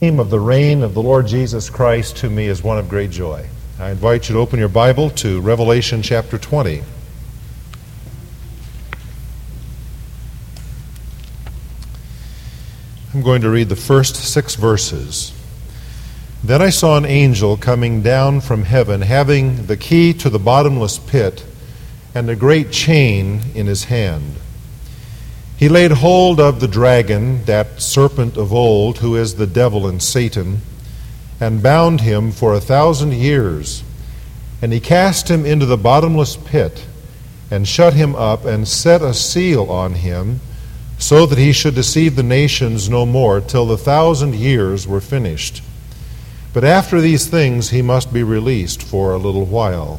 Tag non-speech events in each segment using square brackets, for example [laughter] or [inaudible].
of the reign of the Lord Jesus Christ to me is one of great joy. I invite you to open your Bible to Revelation chapter 20. I'm going to read the first six verses. Then I saw an angel coming down from heaven, having the key to the bottomless pit and a great chain in his hand. He laid hold of the dragon, that serpent of old, who is the devil and Satan, and bound him for a thousand years. And he cast him into the bottomless pit, and shut him up, and set a seal on him, so that he should deceive the nations no more, till the thousand years were finished. But after these things he must be released for a little while.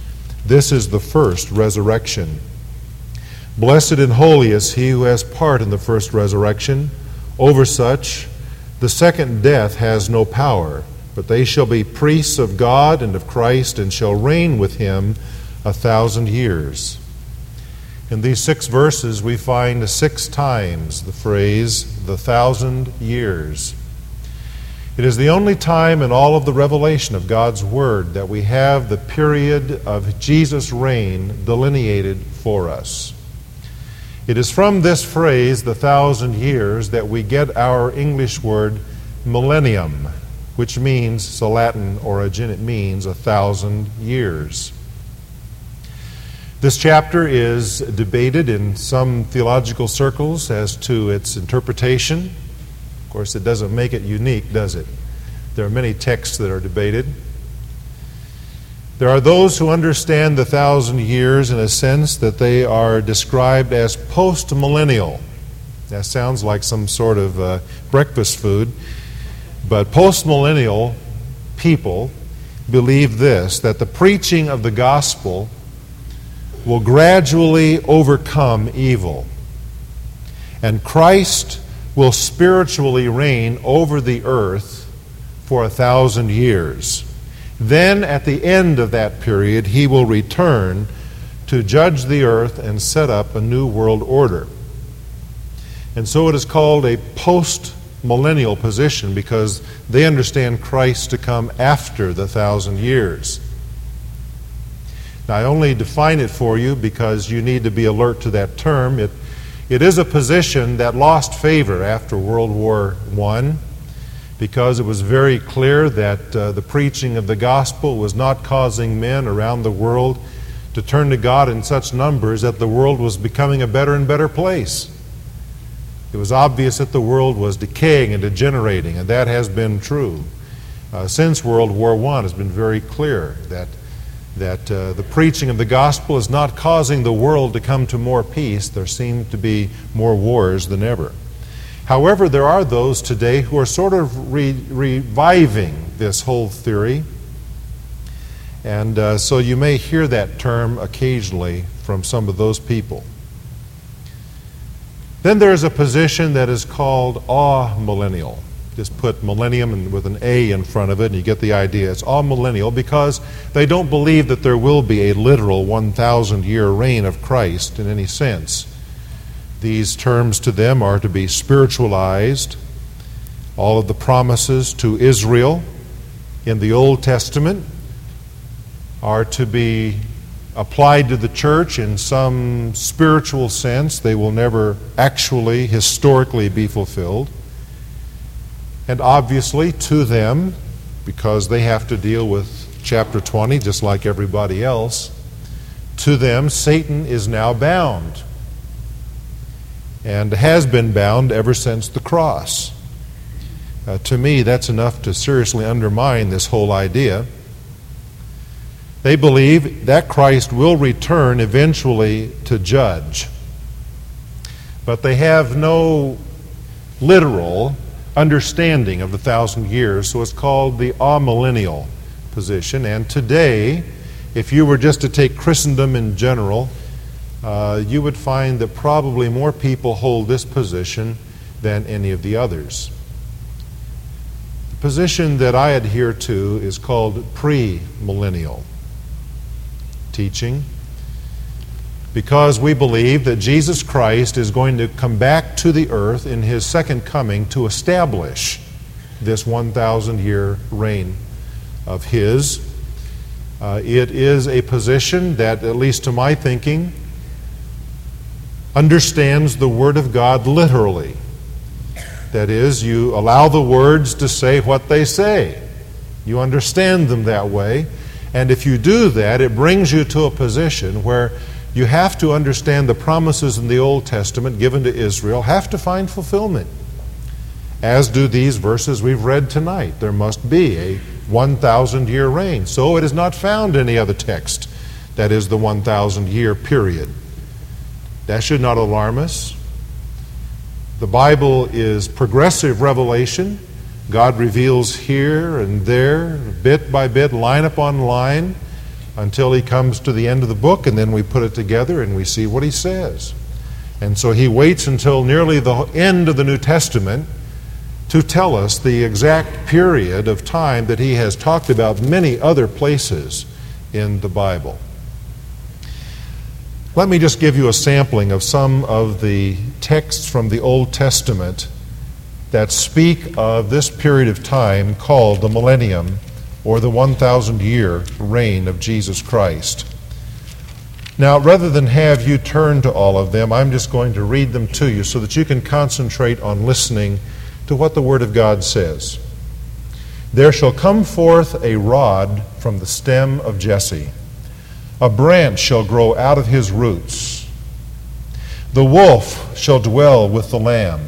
This is the first resurrection. Blessed and holy is he who has part in the first resurrection. Over such, the second death has no power, but they shall be priests of God and of Christ and shall reign with him a thousand years. In these six verses, we find six times the phrase, the thousand years. It is the only time in all of the revelation of God's Word that we have the period of Jesus' reign delineated for us. It is from this phrase, the thousand years, that we get our English word millennium, which means, it's a Latin origin, it means a thousand years. This chapter is debated in some theological circles as to its interpretation. Of course, it doesn't make it unique, does it? There are many texts that are debated. There are those who understand the thousand years in a sense that they are described as post millennial. That sounds like some sort of uh, breakfast food. But post millennial people believe this that the preaching of the gospel will gradually overcome evil. And Christ will spiritually reign over the earth for a thousand years. Then, at the end of that period, he will return to judge the earth and set up a new world order. And so it is called a post millennial position because they understand Christ to come after the thousand years. Now, I only define it for you because you need to be alert to that term. It it is a position that lost favor after World War I because it was very clear that uh, the preaching of the gospel was not causing men around the world to turn to God in such numbers that the world was becoming a better and better place. It was obvious that the world was decaying and degenerating, and that has been true. Uh, since World War I, it's been very clear that that uh, the preaching of the gospel is not causing the world to come to more peace. There seem to be more wars than ever. However, there are those today who are sort of re- reviving this whole theory. And uh, so you may hear that term occasionally from some of those people. Then there's a position that is called amillennial. Just put millennium and with an A in front of it, and you get the idea. It's amillennial because they don't believe that there will be a literal 1,000 year reign of Christ in any sense. These terms to them are to be spiritualized. All of the promises to Israel in the Old Testament are to be applied to the church in some spiritual sense. They will never actually, historically, be fulfilled. And obviously, to them, because they have to deal with chapter 20 just like everybody else, to them, Satan is now bound and has been bound ever since the cross. Uh, to me, that's enough to seriously undermine this whole idea. They believe that Christ will return eventually to judge. But they have no literal understanding of the thousand years, so it's called the amillennial position. And today, if you were just to take Christendom in general, uh, you would find that probably more people hold this position than any of the others. The position that I adhere to is called premillennial teaching because we believe that Jesus Christ is going to come back to the earth in his second coming to establish this 1,000 year reign of his. Uh, it is a position that, at least to my thinking, understands the Word of God literally. That is, you allow the words to say what they say. You understand them that way. And if you do that, it brings you to a position where you have to understand the promises in the Old Testament given to Israel have to find fulfillment. As do these verses we've read tonight. There must be a 1,000 year reign. So it is not found in any other text that is the 1,000 year period. That should not alarm us. The Bible is progressive revelation. God reveals here and there, bit by bit, line upon line until he comes to the end of the book, and then we put it together and we see what he says. And so he waits until nearly the end of the New Testament to tell us the exact period of time that he has talked about many other places in the Bible. Let me just give you a sampling of some of the texts from the Old Testament that speak of this period of time called the millennium or the 1,000 year reign of Jesus Christ. Now, rather than have you turn to all of them, I'm just going to read them to you so that you can concentrate on listening to what the Word of God says. There shall come forth a rod from the stem of Jesse, a branch shall grow out of his roots. The wolf shall dwell with the lamb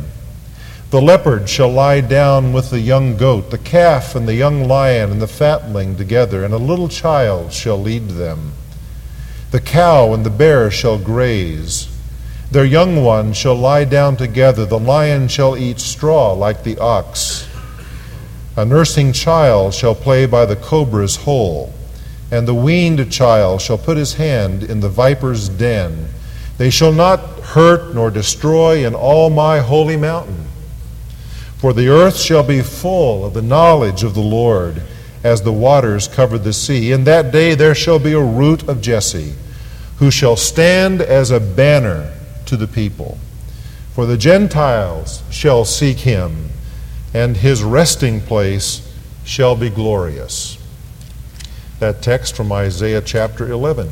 the leopard shall lie down with the young goat, the calf and the young lion and the fatling together, and a little child shall lead them. The cow and the bear shall graze. Their young ones shall lie down together. The lion shall eat straw like the ox. A nursing child shall play by the cobra's hole, and the weaned child shall put his hand in the viper's den. They shall not hurt nor destroy in all my holy mountain for the earth shall be full of the knowledge of the Lord, as the waters cover the sea. In that day there shall be a root of Jesse, who shall stand as a banner to the people. For the Gentiles shall seek him, and his resting place shall be glorious. That text from Isaiah chapter 11.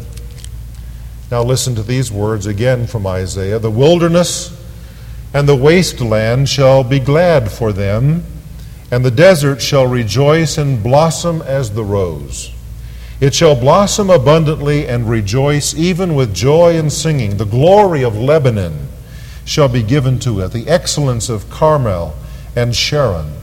Now listen to these words again from Isaiah. The wilderness and the wasteland shall be glad for them, and the desert shall rejoice and blossom as the rose. It shall blossom abundantly and rejoice, even with joy and singing. The glory of Lebanon shall be given to it, the excellence of Carmel and Sharon.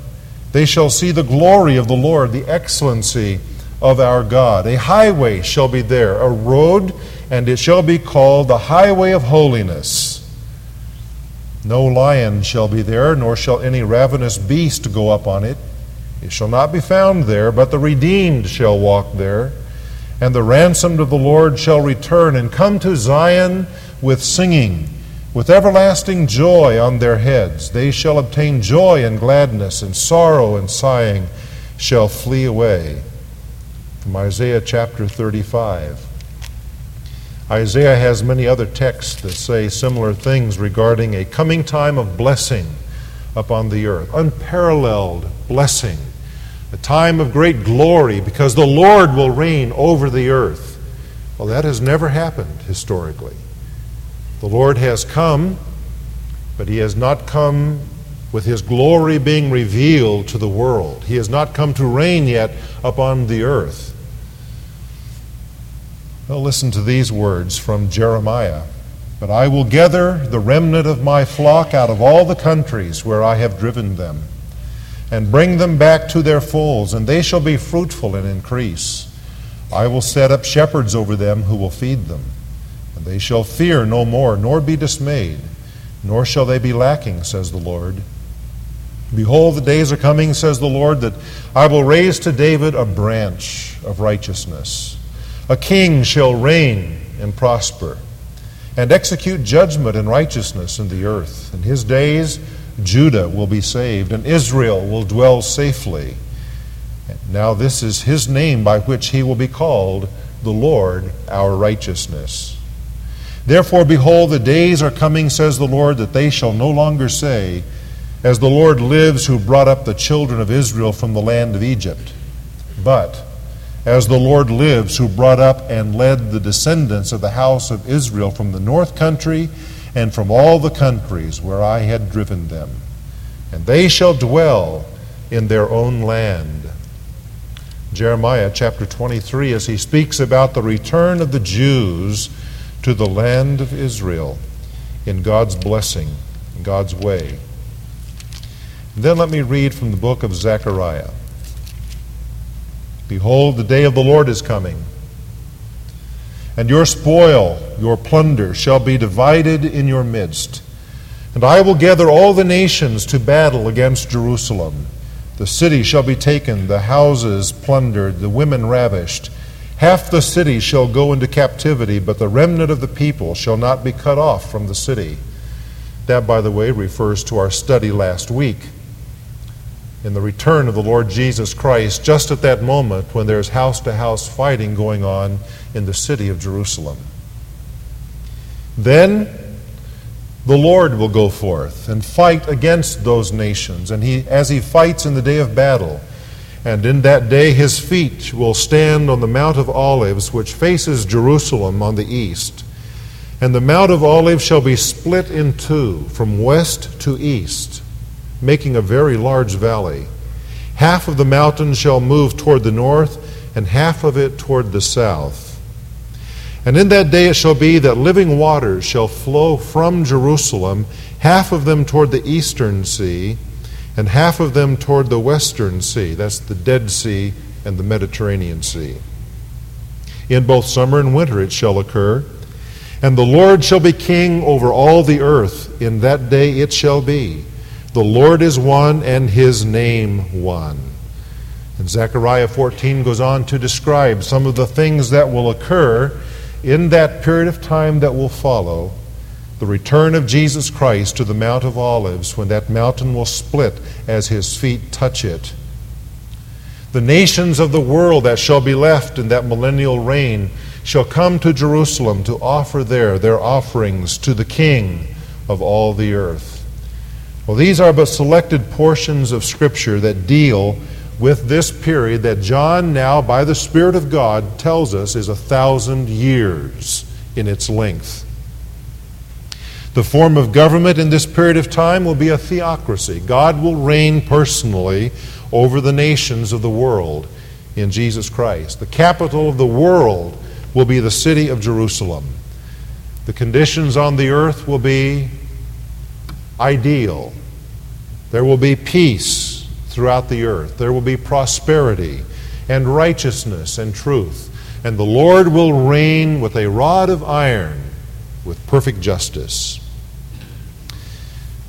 They shall see the glory of the Lord, the excellency of our God. A highway shall be there, a road, and it shall be called the highway of holiness. No lion shall be there, nor shall any ravenous beast go up on it. It shall not be found there, but the redeemed shall walk there. And the ransomed of the Lord shall return and come to Zion with singing, with everlasting joy on their heads. They shall obtain joy and gladness, and sorrow and sighing shall flee away. From Isaiah chapter 35. Isaiah has many other texts that say similar things regarding a coming time of blessing upon the earth, unparalleled blessing, a time of great glory because the Lord will reign over the earth. Well, that has never happened historically. The Lord has come, but He has not come with His glory being revealed to the world. He has not come to reign yet upon the earth. Listen to these words from Jeremiah. But I will gather the remnant of my flock out of all the countries where I have driven them, and bring them back to their folds, and they shall be fruitful and increase. I will set up shepherds over them who will feed them, and they shall fear no more, nor be dismayed, nor shall they be lacking, says the Lord. Behold, the days are coming, says the Lord, that I will raise to David a branch of righteousness. A king shall reign and prosper, and execute judgment and righteousness in the earth. In his days, Judah will be saved, and Israel will dwell safely. Now, this is his name by which he will be called the Lord our righteousness. Therefore, behold, the days are coming, says the Lord, that they shall no longer say, As the Lord lives, who brought up the children of Israel from the land of Egypt. But, As the Lord lives, who brought up and led the descendants of the house of Israel from the north country and from all the countries where I had driven them. And they shall dwell in their own land. Jeremiah chapter 23, as he speaks about the return of the Jews to the land of Israel in God's blessing, in God's way. And then let me read from the book of Zechariah. Behold, the day of the Lord is coming, and your spoil, your plunder, shall be divided in your midst. And I will gather all the nations to battle against Jerusalem. The city shall be taken, the houses plundered, the women ravished. Half the city shall go into captivity, but the remnant of the people shall not be cut off from the city. That, by the way, refers to our study last week in the return of the Lord Jesus Christ, just at that moment when there's house to house fighting going on in the city of Jerusalem. Then the Lord will go forth and fight against those nations, and he, as he fights in the day of battle, and in that day his feet will stand on the Mount of Olives, which faces Jerusalem on the east. And the Mount of Olives shall be split in two, from west to east, making a very large valley. Half of the mountain shall move toward the north, and half of it toward the south. And in that day it shall be that living waters shall flow from Jerusalem, half of them toward the eastern sea, and half of them toward the western sea. That's the Dead Sea and the Mediterranean Sea. In both summer and winter it shall occur. And the Lord shall be king over all the earth. In that day it shall be. The Lord is one, and his name one. And Zechariah 14 goes on to describe some of the things that will occur in that period of time that will follow, the return of Jesus Christ to the Mount of Olives, when that mountain will split as his feet touch it. The nations of the world that shall be left in that millennial reign shall come to Jerusalem to offer there their offerings to the King of all the earth. Well, these are but selected portions of Scripture that deal with this period that John, now by the Spirit of God, tells us is a thousand years in its length. The form of government in this period of time will be a theocracy. God will reign personally over the nations of the world in Jesus Christ. The capital of the world will be the city of Jerusalem. The conditions on the earth will be ideal. There will be peace throughout the earth. There will be prosperity and righteousness and truth. And the Lord will reign with a rod of iron with perfect justice.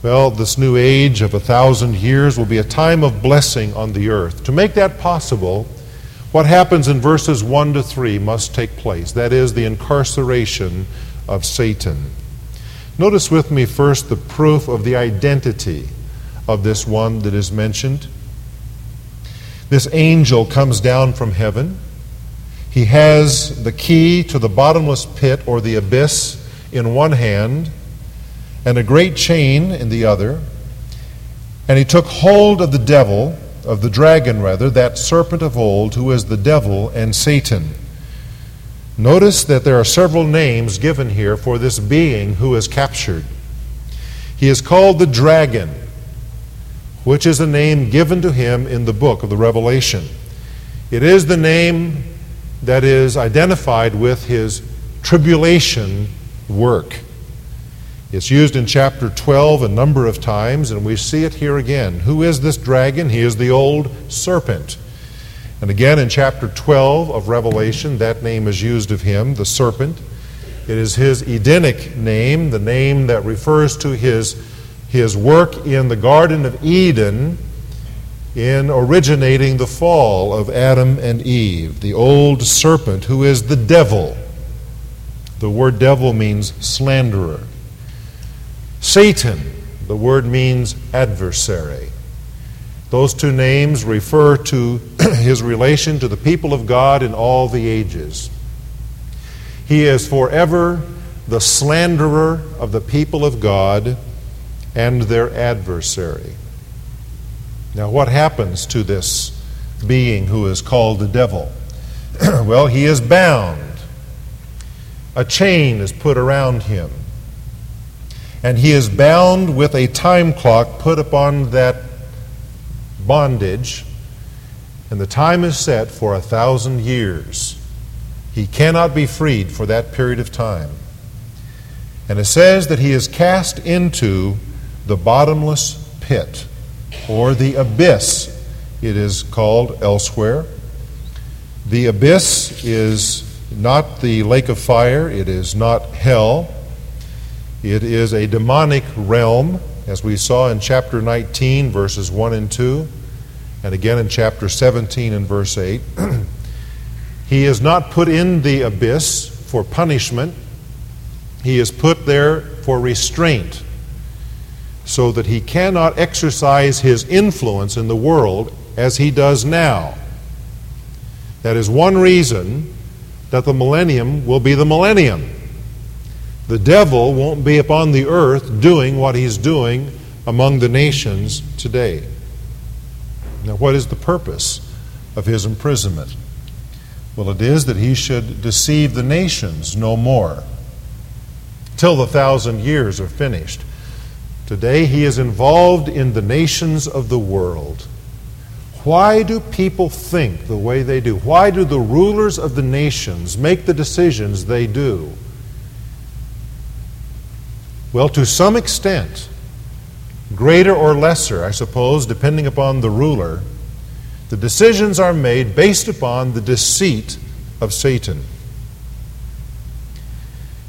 Well, this new age of a thousand years will be a time of blessing on the earth. To make that possible, what happens in verses 1 to 3 must take place. That is, the incarceration of Satan. Notice with me first the proof of the identity of this one that is mentioned. This angel comes down from heaven. He has the key to the bottomless pit or the abyss in one hand and a great chain in the other. And he took hold of the devil, of the dragon rather, that serpent of old, who is the devil and Satan. Notice that there are several names given here for this being who is captured. He is called the dragon which is a name given to him in the book of the Revelation. It is the name that is identified with his tribulation work. It's used in chapter 12 a number of times, and we see it here again. Who is this dragon? He is the old serpent. And again in chapter 12 of Revelation, that name is used of him, the serpent. It is his Edenic name, the name that refers to his his work in the Garden of Eden in originating the fall of Adam and Eve, the old serpent who is the devil. The word devil means slanderer. Satan, the word means adversary. Those two names refer to [clears throat] his relation to the people of God in all the ages. He is forever the slanderer of the people of God and their adversary. Now, what happens to this being who is called the devil? [clears throat] well, he is bound. A chain is put around him. And he is bound with a time clock put upon that bondage, and the time is set for a thousand years. He cannot be freed for that period of time. And it says that he is cast into the bottomless pit, or the abyss, it is called elsewhere. The abyss is not the lake of fire, it is not hell. It is a demonic realm, as we saw in chapter 19, verses 1 and 2, and again in chapter 17 and verse 8. [clears throat] he is not put in the abyss for punishment, he is put there for restraint so that he cannot exercise his influence in the world as he does now. That is one reason that the millennium will be the millennium. The devil won't be upon the earth doing what he's doing among the nations today. Now, what is the purpose of his imprisonment? Well, it is that he should deceive the nations no more till the thousand years are finished. Today, he is involved in the nations of the world. Why do people think the way they do? Why do the rulers of the nations make the decisions they do? Well, to some extent, greater or lesser, I suppose, depending upon the ruler, the decisions are made based upon the deceit of Satan.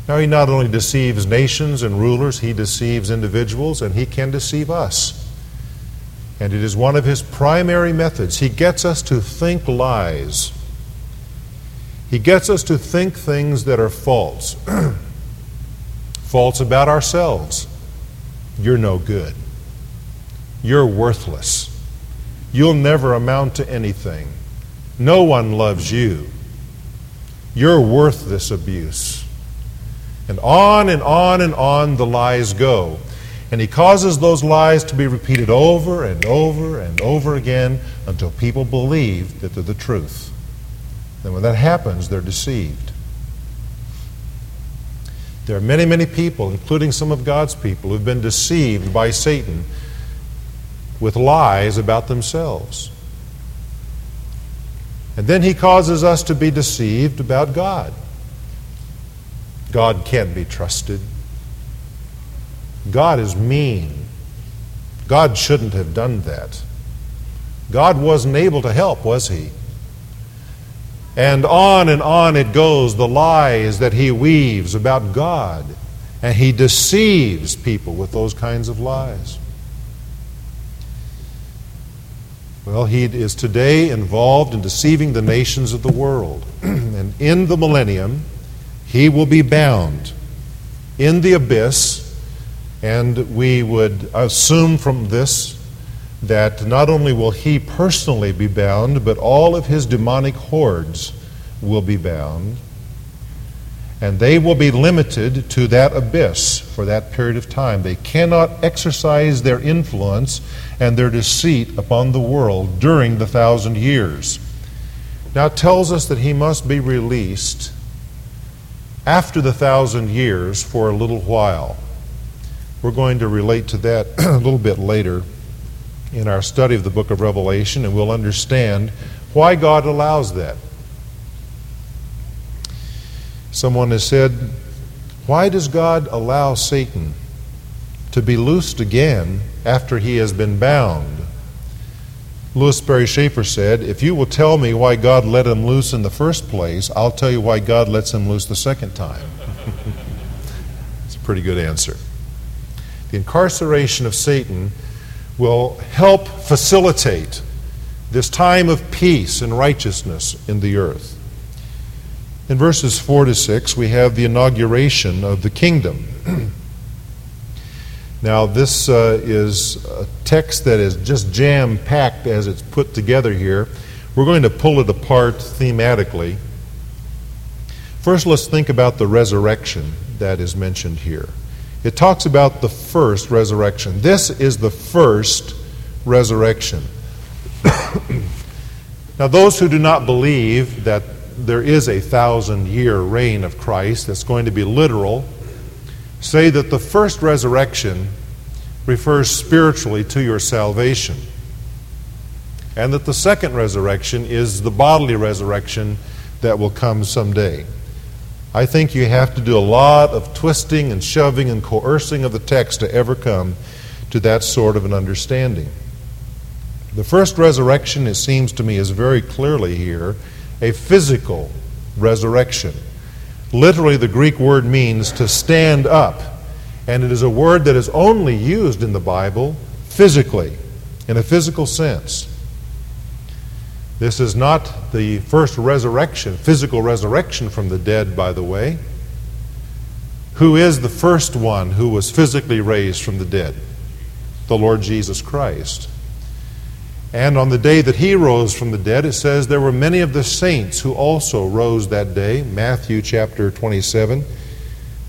Now, he not only deceives nations and rulers, he deceives individuals, and he can deceive us. And it is one of his primary methods. He gets us to think lies. He gets us to think things that are false. [clears throat] false about ourselves. You're no good. You're worthless. You'll never amount to anything. No one loves you. You're worth this abuse. And on and on and on the lies go. And he causes those lies to be repeated over and over and over again until people believe that they're the truth. And when that happens, they're deceived. There are many, many people, including some of God's people, who've been deceived by Satan with lies about themselves. And then he causes us to be deceived about God. God can't be trusted. God is mean. God shouldn't have done that. God wasn't able to help, was he? And on and on it goes, the lies that he weaves about God. And he deceives people with those kinds of lies. Well, he is today involved in deceiving the nations of the world. [clears throat] and in the millennium, he will be bound in the abyss, and we would assume from this that not only will he personally be bound, but all of his demonic hordes will be bound. And they will be limited to that abyss for that period of time. They cannot exercise their influence and their deceit upon the world during the thousand years. Now it tells us that he must be released after the thousand years for a little while. We're going to relate to that [clears throat] a little bit later in our study of the book of Revelation, and we'll understand why God allows that. Someone has said, Why does God allow Satan to be loosed again after he has been bound? Lewis Sperry Chafer said, If you will tell me why God let him loose in the first place, I'll tell you why God lets him loose the second time. [laughs] it's a pretty good answer. The incarceration of Satan will help facilitate this time of peace and righteousness in the earth. In verses 4 to 6, we have the inauguration of the kingdom. [clears throat] now, this uh, is a text that is just jam packed as it's put together here. We're going to pull it apart thematically. First, let's think about the resurrection that is mentioned here. It talks about the first resurrection. This is the first resurrection. [clears throat] now, those who do not believe that there is a thousand year reign of Christ that's going to be literal say that the first resurrection refers spiritually to your salvation, and that the second resurrection is the bodily resurrection that will come someday. I think you have to do a lot of twisting and shoving and coercing of the text to ever come to that sort of an understanding. The first resurrection, it seems to me, is very clearly here a physical resurrection. Literally, the Greek word means to stand up, and it is a word that is only used in the Bible physically, in a physical sense. This is not the first resurrection, physical resurrection from the dead, by the way. Who is the first one who was physically raised from the dead? The Lord Jesus Christ. And on the day that he rose from the dead, it says there were many of the saints who also rose that day. Matthew chapter 27.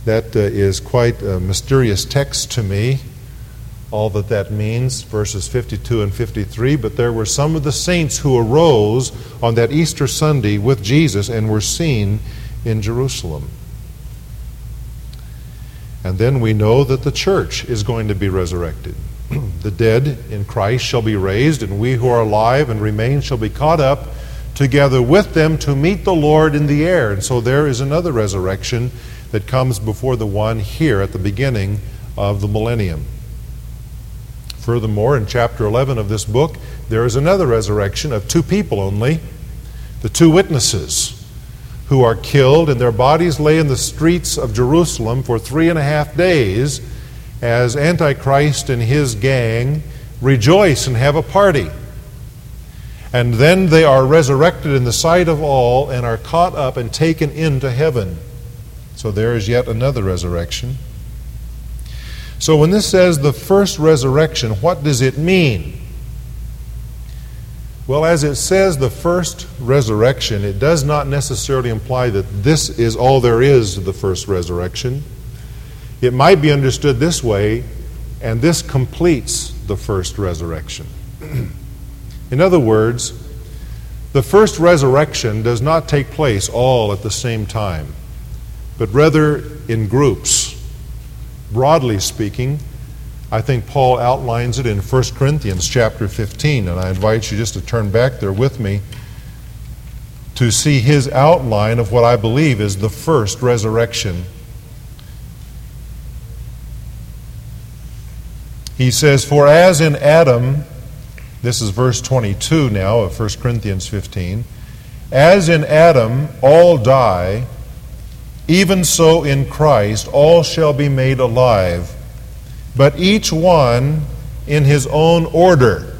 That uh, is quite a mysterious text to me, all that that means, verses 52 and 53. But there were some of the saints who arose on that Easter Sunday with Jesus and were seen in Jerusalem. And then we know that the church is going to be resurrected. [clears throat] the dead in Christ shall be raised, and we who are alive and remain shall be caught up together with them to meet the Lord in the air. And so there is another resurrection that comes before the one here at the beginning of the millennium. Furthermore, in chapter 11 of this book, there is another resurrection of two people only the two witnesses who are killed, and their bodies lay in the streets of Jerusalem for three and a half days as Antichrist and his gang rejoice and have a party. And then they are resurrected in the sight of all and are caught up and taken into heaven. So there is yet another resurrection. So when this says the first resurrection, what does it mean? Well, as it says the first resurrection, it does not necessarily imply that this is all there is to the first resurrection. It might be understood this way, and this completes the first resurrection. In other words, the first resurrection does not take place all at the same time, but rather in groups. Broadly speaking, I think Paul outlines it in 1 Corinthians chapter 15, and I invite you just to turn back there with me to see his outline of what I believe is the first resurrection He says, For as in Adam, this is verse 22 now of 1 Corinthians 15, as in Adam all die, even so in Christ all shall be made alive, but each one in his own order.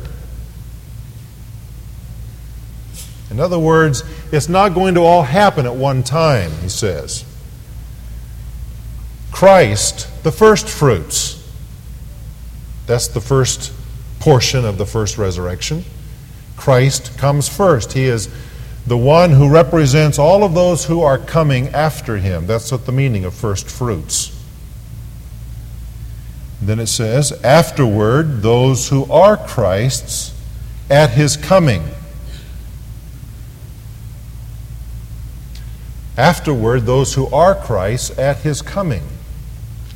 In other words, it's not going to all happen at one time, he says. Christ, the first fruits, that's the first portion of the first resurrection. Christ comes first. He is the one who represents all of those who are coming after him. That's what the meaning of first fruits. Then it says, afterward, those who are Christ's at his coming. Afterward, those who are Christ's at his coming.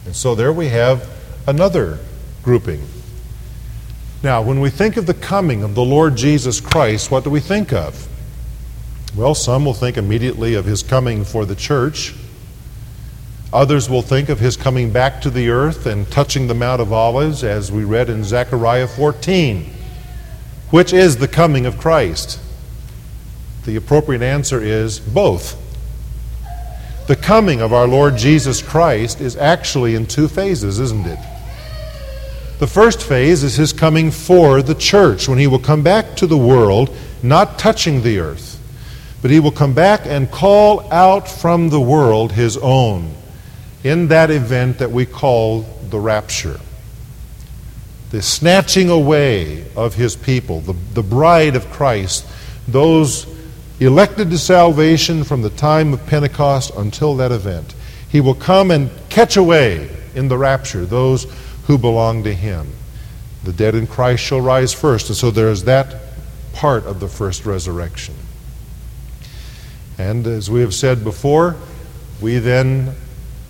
And so there we have another grouping. Now, when we think of the coming of the Lord Jesus Christ, what do we think of? Well, some will think immediately of his coming for the church. Others will think of his coming back to the earth and touching the Mount of Olives, as we read in Zechariah 14. Which is the coming of Christ? The appropriate answer is both. The coming of our Lord Jesus Christ is actually in two phases, isn't it? The first phase is his coming for the church, when he will come back to the world, not touching the earth, but he will come back and call out from the world his own in that event that we call the rapture. The snatching away of his people, the, the bride of Christ, those elected to salvation from the time of Pentecost until that event. He will come and catch away in the rapture those who belong to him. The dead in Christ shall rise first. And so there is that part of the first resurrection. And as we have said before, we then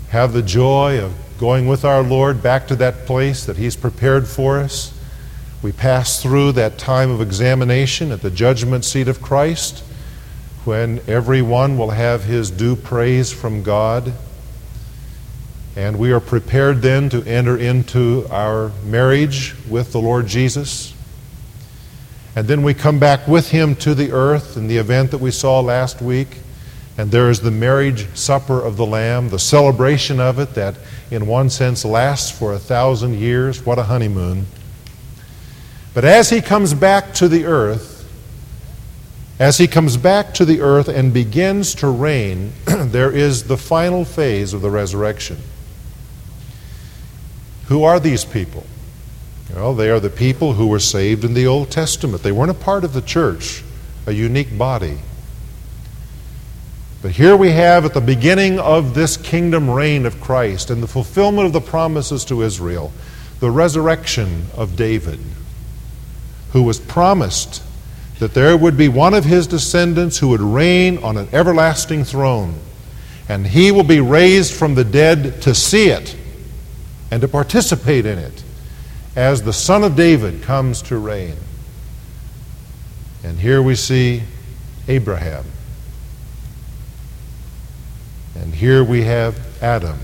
have the joy of going with our Lord back to that place that He's prepared for us. We pass through that time of examination at the judgment seat of Christ when everyone will have his due praise from God. And we are prepared then to enter into our marriage with the Lord Jesus. And then we come back with him to the earth in the event that we saw last week. And there is the marriage supper of the Lamb, the celebration of it that, in one sense, lasts for a thousand years. What a honeymoon. But as he comes back to the earth, as he comes back to the earth and begins to reign, [clears throat] there is the final phase of the resurrection. Who are these people? Well, they are the people who were saved in the Old Testament. They weren't a part of the church, a unique body. But here we have at the beginning of this kingdom reign of Christ and the fulfillment of the promises to Israel, the resurrection of David, who was promised that there would be one of his descendants who would reign on an everlasting throne, and he will be raised from the dead to see it and to participate in it as the Son of David comes to reign. And here we see Abraham. And here we have Adam.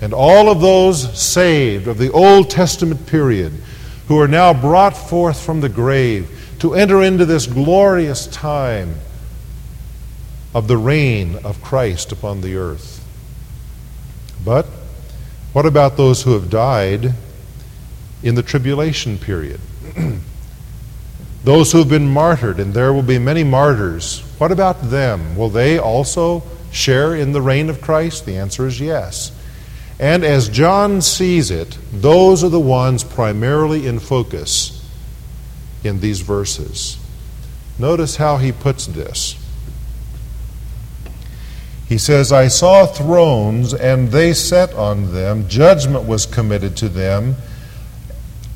And all of those saved of the Old Testament period who are now brought forth from the grave to enter into this glorious time of the reign of Christ upon the earth. But what about those who have died in the tribulation period? [clears throat] those who have been martyred, and there will be many martyrs. What about them? Will they also share in the reign of Christ? The answer is yes. And as John sees it, those are the ones primarily in focus in these verses. Notice how he puts this. He says, I saw thrones, and they sat on them. Judgment was committed to them.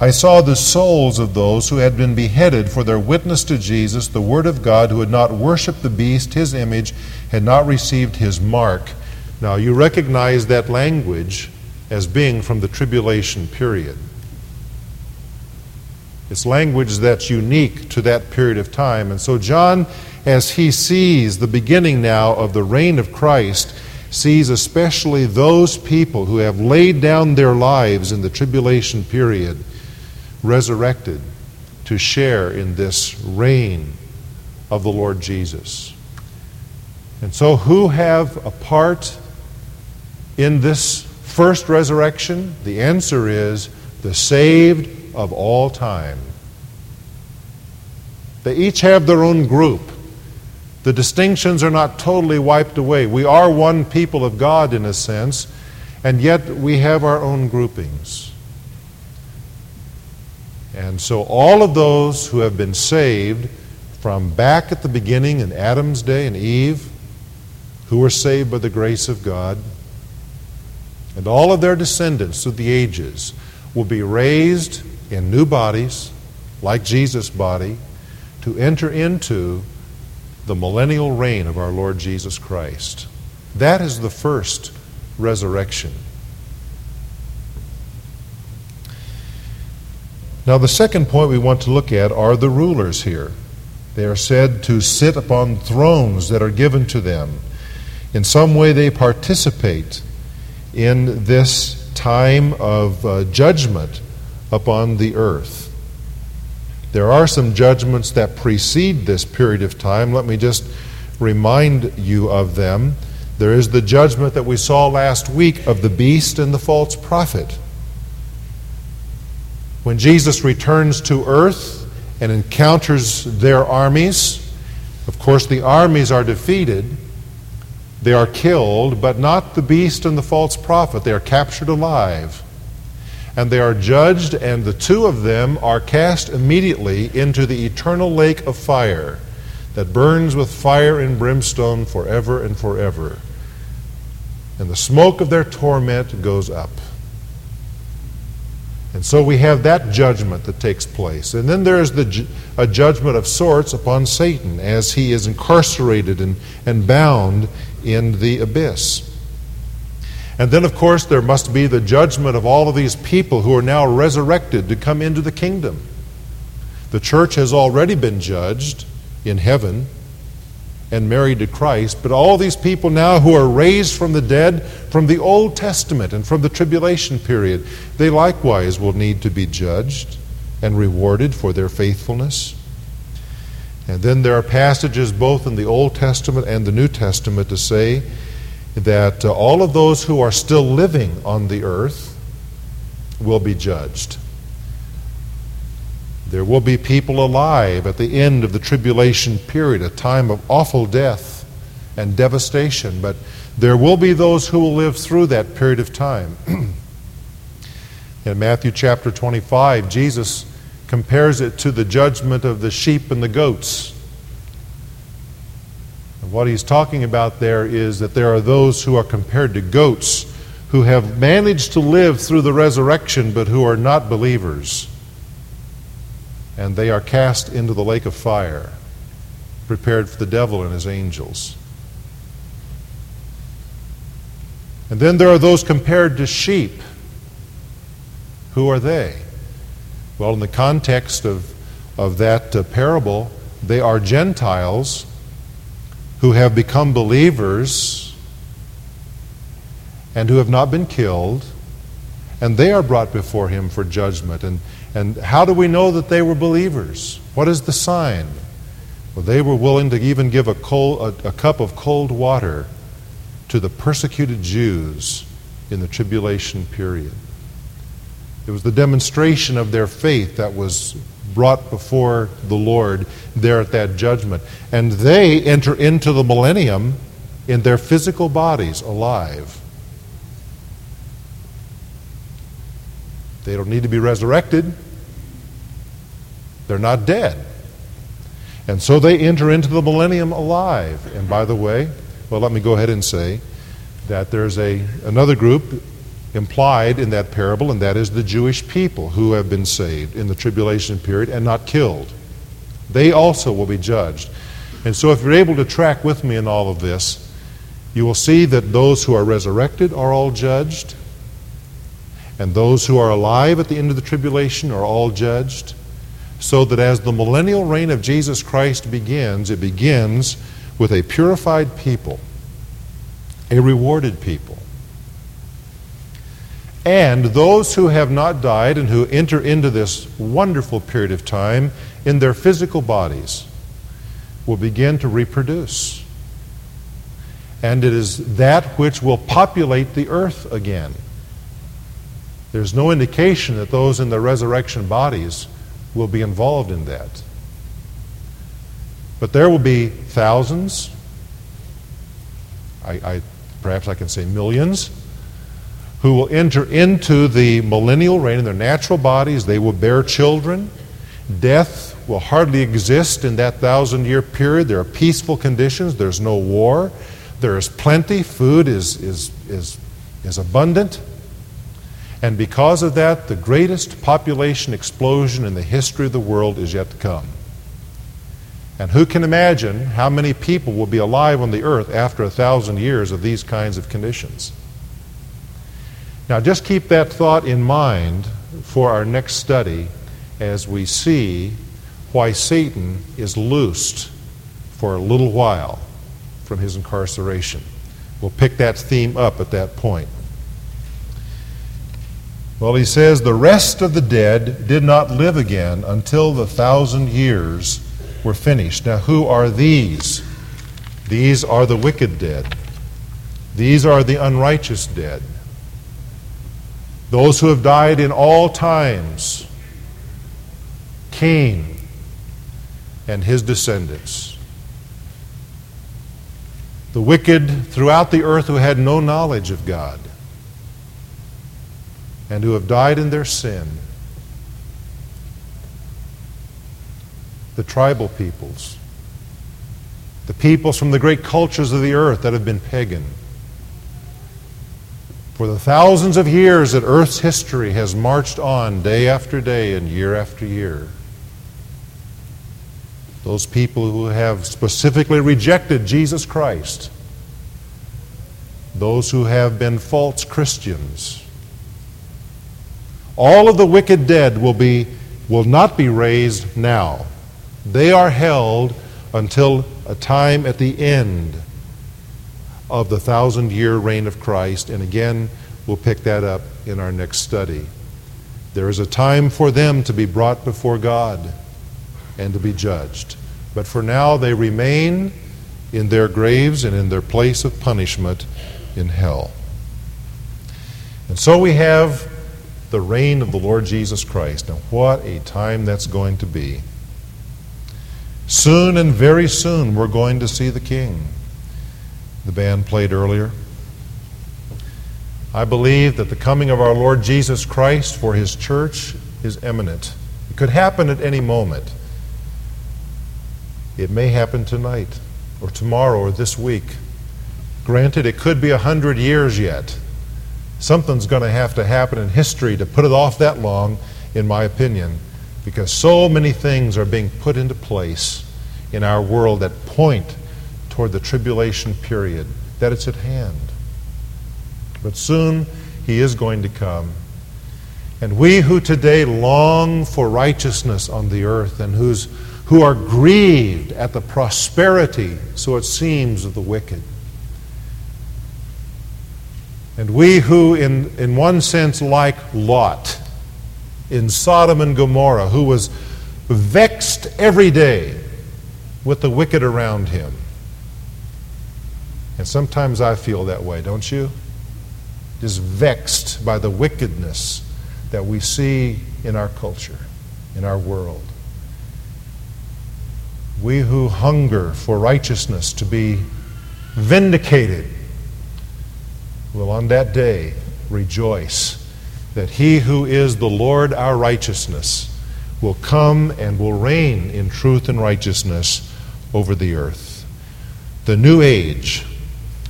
I saw the souls of those who had been beheaded for their witness to Jesus, the Word of God, who had not worshipped the beast, his image, had not received his mark. Now, you recognize that language as being from the tribulation period. It's language that's unique to that period of time. And so, John as he sees the beginning now of the reign of Christ, sees especially those people who have laid down their lives in the tribulation period resurrected to share in this reign of the Lord Jesus. And so, who have a part in this first resurrection? The answer is the saved of all time. They each have their own group. The distinctions are not totally wiped away. We are one people of God in a sense, and yet we have our own groupings. And so, all of those who have been saved from back at the beginning in Adam's day and Eve, who were saved by the grace of God, and all of their descendants through the ages will be raised in new bodies, like Jesus' body, to enter into the millennial reign of our Lord Jesus Christ. That is the first resurrection. Now, the second point we want to look at are the rulers here. They are said to sit upon thrones that are given to them. In some way, they participate in this time of uh, judgment upon the earth. There are some judgments that precede this period of time. Let me just remind you of them. There is the judgment that we saw last week of the beast and the false prophet. When Jesus returns to earth and encounters their armies, of course, the armies are defeated. They are killed, but not the beast and the false prophet. They are captured alive. And they are judged, and the two of them are cast immediately into the eternal lake of fire that burns with fire and brimstone forever and forever. And the smoke of their torment goes up. And so we have that judgment that takes place. And then there is the, a judgment of sorts upon Satan as he is incarcerated and, and bound in the abyss. And then, of course, there must be the judgment of all of these people who are now resurrected to come into the kingdom. The church has already been judged in heaven and married to Christ, but all these people now who are raised from the dead from the Old Testament and from the tribulation period, they likewise will need to be judged and rewarded for their faithfulness. And then there are passages both in the Old Testament and the New Testament to say that uh, all of those who are still living on the earth will be judged. There will be people alive at the end of the tribulation period, a time of awful death and devastation, but there will be those who will live through that period of time. [clears throat] In Matthew chapter 25, Jesus compares it to the judgment of the sheep and the goats. And what he's talking about there is that there are those who are compared to goats who have managed to live through the resurrection but who are not believers and they are cast into the lake of fire, prepared for the devil and his angels. And then there are those compared to sheep. Who are they? Well, in the context of, of that uh, parable, they are Gentiles who have become believers and who have not been killed, and they are brought before him for judgment. And, and how do we know that they were believers? What is the sign? Well, they were willing to even give a, cold, a, a cup of cold water to the persecuted Jews in the tribulation period. It was the demonstration of their faith that was brought before the Lord there at that judgment. And they enter into the millennium in their physical bodies alive. They don't need to be resurrected. They're not dead. And so they enter into the millennium alive. And by the way, well, let me go ahead and say that there's a, another group implied in that parable, and that is the Jewish people who have been saved in the tribulation period and not killed. They also will be judged. And so, if you're able to track with me in all of this, you will see that those who are resurrected are all judged, and those who are alive at the end of the tribulation are all judged so that as the millennial reign of Jesus Christ begins, it begins with a purified people, a rewarded people. And those who have not died and who enter into this wonderful period of time in their physical bodies will begin to reproduce. And it is that which will populate the earth again. There's no indication that those in the resurrection bodies will be involved in that. But there will be thousands, I, I, perhaps I can say millions, who will enter into the millennial reign in their natural bodies. They will bear children. Death will hardly exist in that thousand year period. There are peaceful conditions, there's no war, there is plenty, food is, is, is, is abundant. And because of that, the greatest population explosion in the history of the world is yet to come. And who can imagine how many people will be alive on the earth after a thousand years of these kinds of conditions? Now, just keep that thought in mind for our next study as we see why Satan is loosed for a little while from his incarceration. We'll pick that theme up at that point. Well, he says, the rest of the dead did not live again until the thousand years were finished. Now, who are these? These are the wicked dead. These are the unrighteous dead. Those who have died in all times Cain and his descendants. The wicked throughout the earth who had no knowledge of God and who have died in their sin. The tribal peoples, the peoples from the great cultures of the earth that have been pagan. For the thousands of years that Earth's history has marched on day after day and year after year. Those people who have specifically rejected Jesus Christ. Those who have been false Christians. All of the wicked dead will, be, will not be raised now. They are held until a time at the end of the thousand year reign of Christ. And again, we'll pick that up in our next study. There is a time for them to be brought before God and to be judged. But for now, they remain in their graves and in their place of punishment in hell. And so we have the reign of the Lord Jesus Christ. Now, what a time that's going to be. Soon and very soon, we're going to see the King the band played earlier. I believe that the coming of our Lord Jesus Christ for his church is imminent. It could happen at any moment. It may happen tonight, or tomorrow, or this week. Granted, it could be a hundred years yet. Something's going to have to happen in history to put it off that long, in my opinion, because so many things are being put into place in our world that point toward the tribulation period, that it's at hand. But soon he is going to come. And we who today long for righteousness on the earth and whose, who are grieved at the prosperity, so it seems, of the wicked. And we who, in, in one sense, like Lot in Sodom and Gomorrah, who was vexed every day with the wicked around him, and sometimes I feel that way, don't you? Just vexed by the wickedness that we see in our culture, in our world. We who hunger for righteousness to be vindicated will on that day rejoice that he who is the Lord our righteousness will come and will reign in truth and righteousness over the earth. The new age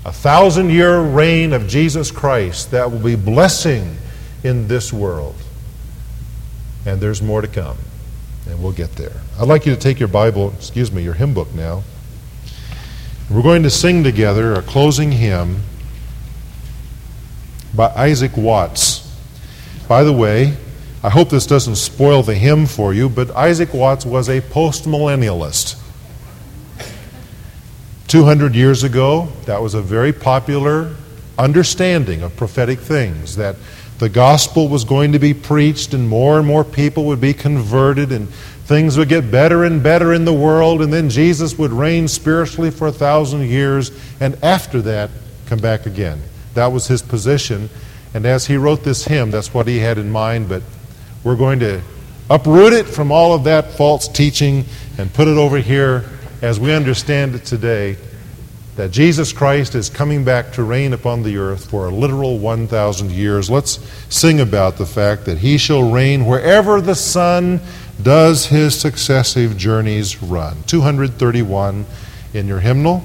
a thousand year reign of Jesus Christ that will be blessing in this world. And there's more to come. And we'll get there. I'd like you to take your Bible, excuse me, your hymn book now. We're going to sing together a closing hymn by Isaac Watts. By the way, I hope this doesn't spoil the hymn for you, but Isaac Watts was a postmillennialist. 200 years ago, that was a very popular understanding of prophetic things that the gospel was going to be preached and more and more people would be converted and things would get better and better in the world and then Jesus would reign spiritually for a thousand years and after that come back again. That was his position. And as he wrote this hymn, that's what he had in mind. But we're going to uproot it from all of that false teaching and put it over here as we understand it today, that Jesus Christ is coming back to reign upon the earth for a literal 1,000 years. Let's sing about the fact that he shall reign wherever the sun does his successive journeys run. 231 in your hymnal.